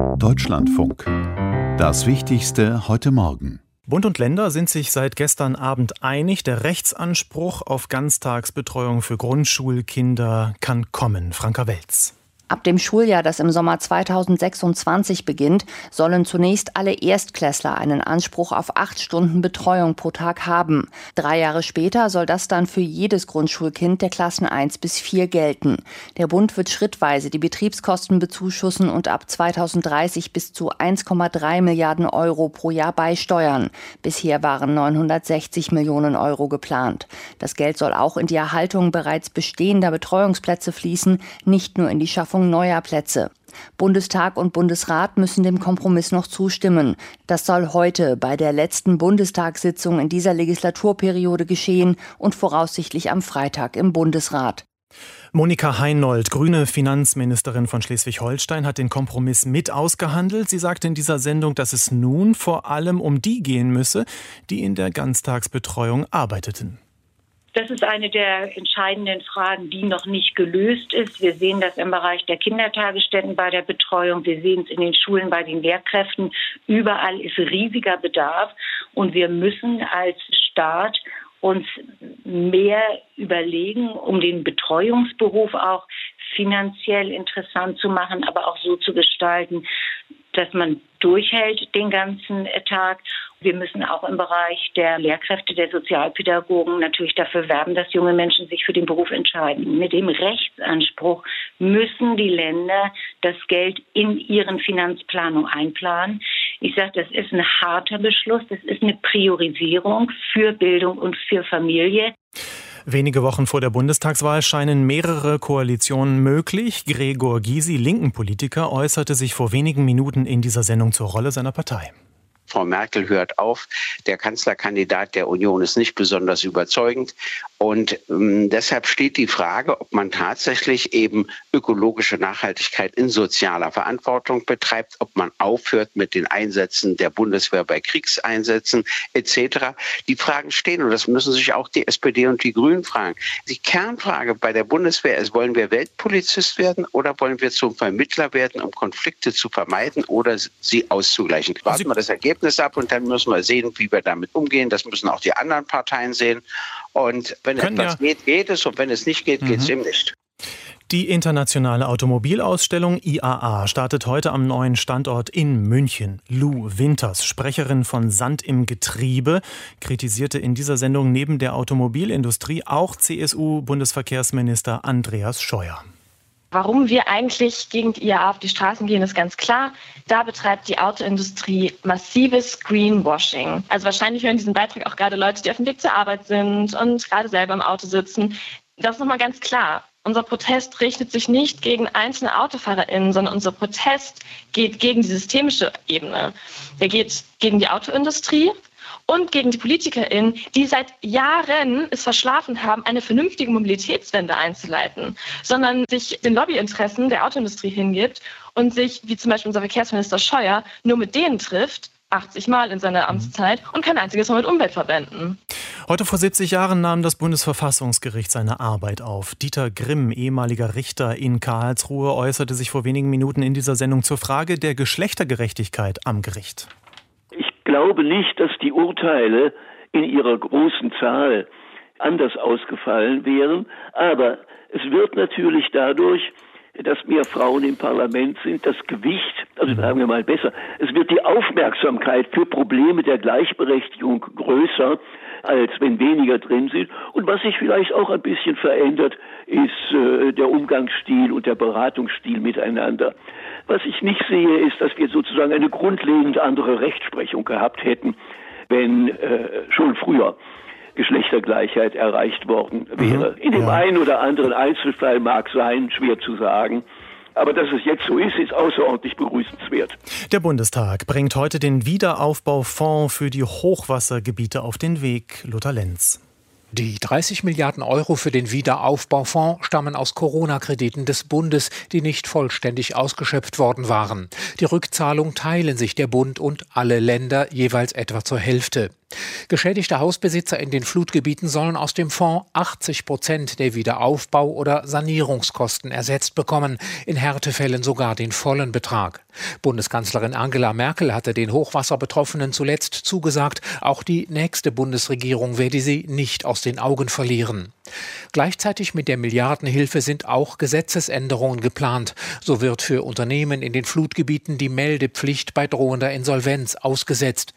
Deutschlandfunk. Das Wichtigste heute Morgen. Bund und Länder sind sich seit gestern Abend einig, der Rechtsanspruch auf Ganztagsbetreuung für Grundschulkinder kann kommen. Franka Welz. Ab dem Schuljahr, das im Sommer 2026 beginnt, sollen zunächst alle Erstklässler einen Anspruch auf acht Stunden Betreuung pro Tag haben. Drei Jahre später soll das dann für jedes Grundschulkind der Klassen 1 bis 4 gelten. Der Bund wird schrittweise die Betriebskosten bezuschussen und ab 2030 bis zu 1,3 Milliarden Euro pro Jahr beisteuern. Bisher waren 960 Millionen Euro geplant. Das Geld soll auch in die Erhaltung bereits bestehender Betreuungsplätze fließen, nicht nur in die Schaffung Schaffung neuer Plätze. Bundestag und Bundesrat müssen dem Kompromiss noch zustimmen. Das soll heute bei der letzten Bundestagssitzung in dieser Legislaturperiode geschehen und voraussichtlich am Freitag im Bundesrat. Monika Heinold, grüne Finanzministerin von Schleswig-Holstein, hat den Kompromiss mit ausgehandelt. Sie sagte in dieser Sendung, dass es nun vor allem um die gehen müsse, die in der Ganztagsbetreuung arbeiteten. Das ist eine der entscheidenden Fragen, die noch nicht gelöst ist. Wir sehen das im Bereich der Kindertagesstätten bei der Betreuung. Wir sehen es in den Schulen bei den Lehrkräften. Überall ist riesiger Bedarf. Und wir müssen als Staat uns mehr überlegen, um den Betreuungsberuf auch finanziell interessant zu machen, aber auch so zu gestalten, dass man durchhält den ganzen Tag wir müssen auch im Bereich der Lehrkräfte, der Sozialpädagogen natürlich dafür werben, dass junge Menschen sich für den Beruf entscheiden. Mit dem Rechtsanspruch müssen die Länder das Geld in ihren Finanzplanung einplanen. Ich sage, das ist ein harter Beschluss, das ist eine Priorisierung für Bildung und für Familie. Wenige Wochen vor der Bundestagswahl scheinen mehrere Koalitionen möglich. Gregor Gysi, linken Politiker, äußerte sich vor wenigen Minuten in dieser Sendung zur Rolle seiner Partei. Frau Merkel hört auf. Der Kanzlerkandidat der Union ist nicht besonders überzeugend. Und ähm, deshalb steht die Frage, ob man tatsächlich eben ökologische Nachhaltigkeit in sozialer Verantwortung betreibt, ob man aufhört mit den Einsätzen der Bundeswehr bei Kriegseinsätzen etc. Die Fragen stehen und das müssen sich auch die SPD und die Grünen fragen. Die Kernfrage bei der Bundeswehr ist, wollen wir Weltpolizist werden oder wollen wir zum Vermittler werden, um Konflikte zu vermeiden oder sie auszugleichen? Warten wir das Ergebnis ab und dann müssen wir sehen, wie wir damit umgehen. Das müssen auch die anderen Parteien sehen. Und wenn Können etwas ja. geht, geht es und wenn es nicht geht, mhm. geht es eben nicht. Die internationale Automobilausstellung IAA startet heute am neuen Standort in München. Lou Winters, Sprecherin von Sand im Getriebe, kritisierte in dieser Sendung neben der Automobilindustrie auch CSU-Bundesverkehrsminister Andreas Scheuer. Warum wir eigentlich gegen die IAA auf die Straßen gehen, ist ganz klar. Da betreibt die Autoindustrie massives Greenwashing. Also wahrscheinlich hören diesen Beitrag auch gerade Leute, die auf dem Weg zur Arbeit sind und gerade selber im Auto sitzen. Das ist nochmal ganz klar. Unser Protest richtet sich nicht gegen einzelne AutofahrerInnen, sondern unser Protest geht gegen die systemische Ebene. Der geht gegen die Autoindustrie, und gegen die PolitikerInnen, die seit Jahren es verschlafen haben, eine vernünftige Mobilitätswende einzuleiten, sondern sich den Lobbyinteressen der Autoindustrie hingibt und sich, wie zum Beispiel unser Verkehrsminister Scheuer, nur mit denen trifft, 80 Mal in seiner Amtszeit und kein einziges Mal mit Umweltverbänden. Heute vor 70 Jahren nahm das Bundesverfassungsgericht seine Arbeit auf. Dieter Grimm, ehemaliger Richter in Karlsruhe, äußerte sich vor wenigen Minuten in dieser Sendung zur Frage der Geschlechtergerechtigkeit am Gericht glaube nicht, dass die Urteile in ihrer großen Zahl anders ausgefallen wären, aber es wird natürlich dadurch, dass mehr Frauen im Parlament sind, das Gewicht, also sagen wir mal besser, es wird die Aufmerksamkeit für Probleme der Gleichberechtigung größer, als wenn weniger drin sind. Und was sich vielleicht auch ein bisschen verändert, ist äh, der Umgangsstil und der Beratungsstil miteinander. Was ich nicht sehe, ist, dass wir sozusagen eine grundlegend andere Rechtsprechung gehabt hätten, wenn äh, schon früher Geschlechtergleichheit erreicht worden wäre. Mhm. In dem ja. einen oder anderen Einzelfall mag sein, schwer zu sagen. Aber dass es jetzt so ist, ist außerordentlich begrüßenswert. Der Bundestag bringt heute den Wiederaufbaufonds für die Hochwassergebiete auf den Weg. Lothar Lenz. Die 30 Milliarden Euro für den Wiederaufbaufonds stammen aus Corona-Krediten des Bundes, die nicht vollständig ausgeschöpft worden waren. Die Rückzahlung teilen sich der Bund und alle Länder jeweils etwa zur Hälfte. Geschädigte Hausbesitzer in den Flutgebieten sollen aus dem Fonds 80 Prozent der Wiederaufbau- oder Sanierungskosten ersetzt bekommen, in Härtefällen sogar den vollen Betrag. Bundeskanzlerin Angela Merkel hatte den Hochwasserbetroffenen zuletzt zugesagt, auch die nächste Bundesregierung werde sie nicht aus den Augen verlieren. Gleichzeitig mit der Milliardenhilfe sind auch Gesetzesänderungen geplant. So wird für Unternehmen in den Flutgebieten die Meldepflicht bei drohender Insolvenz ausgesetzt.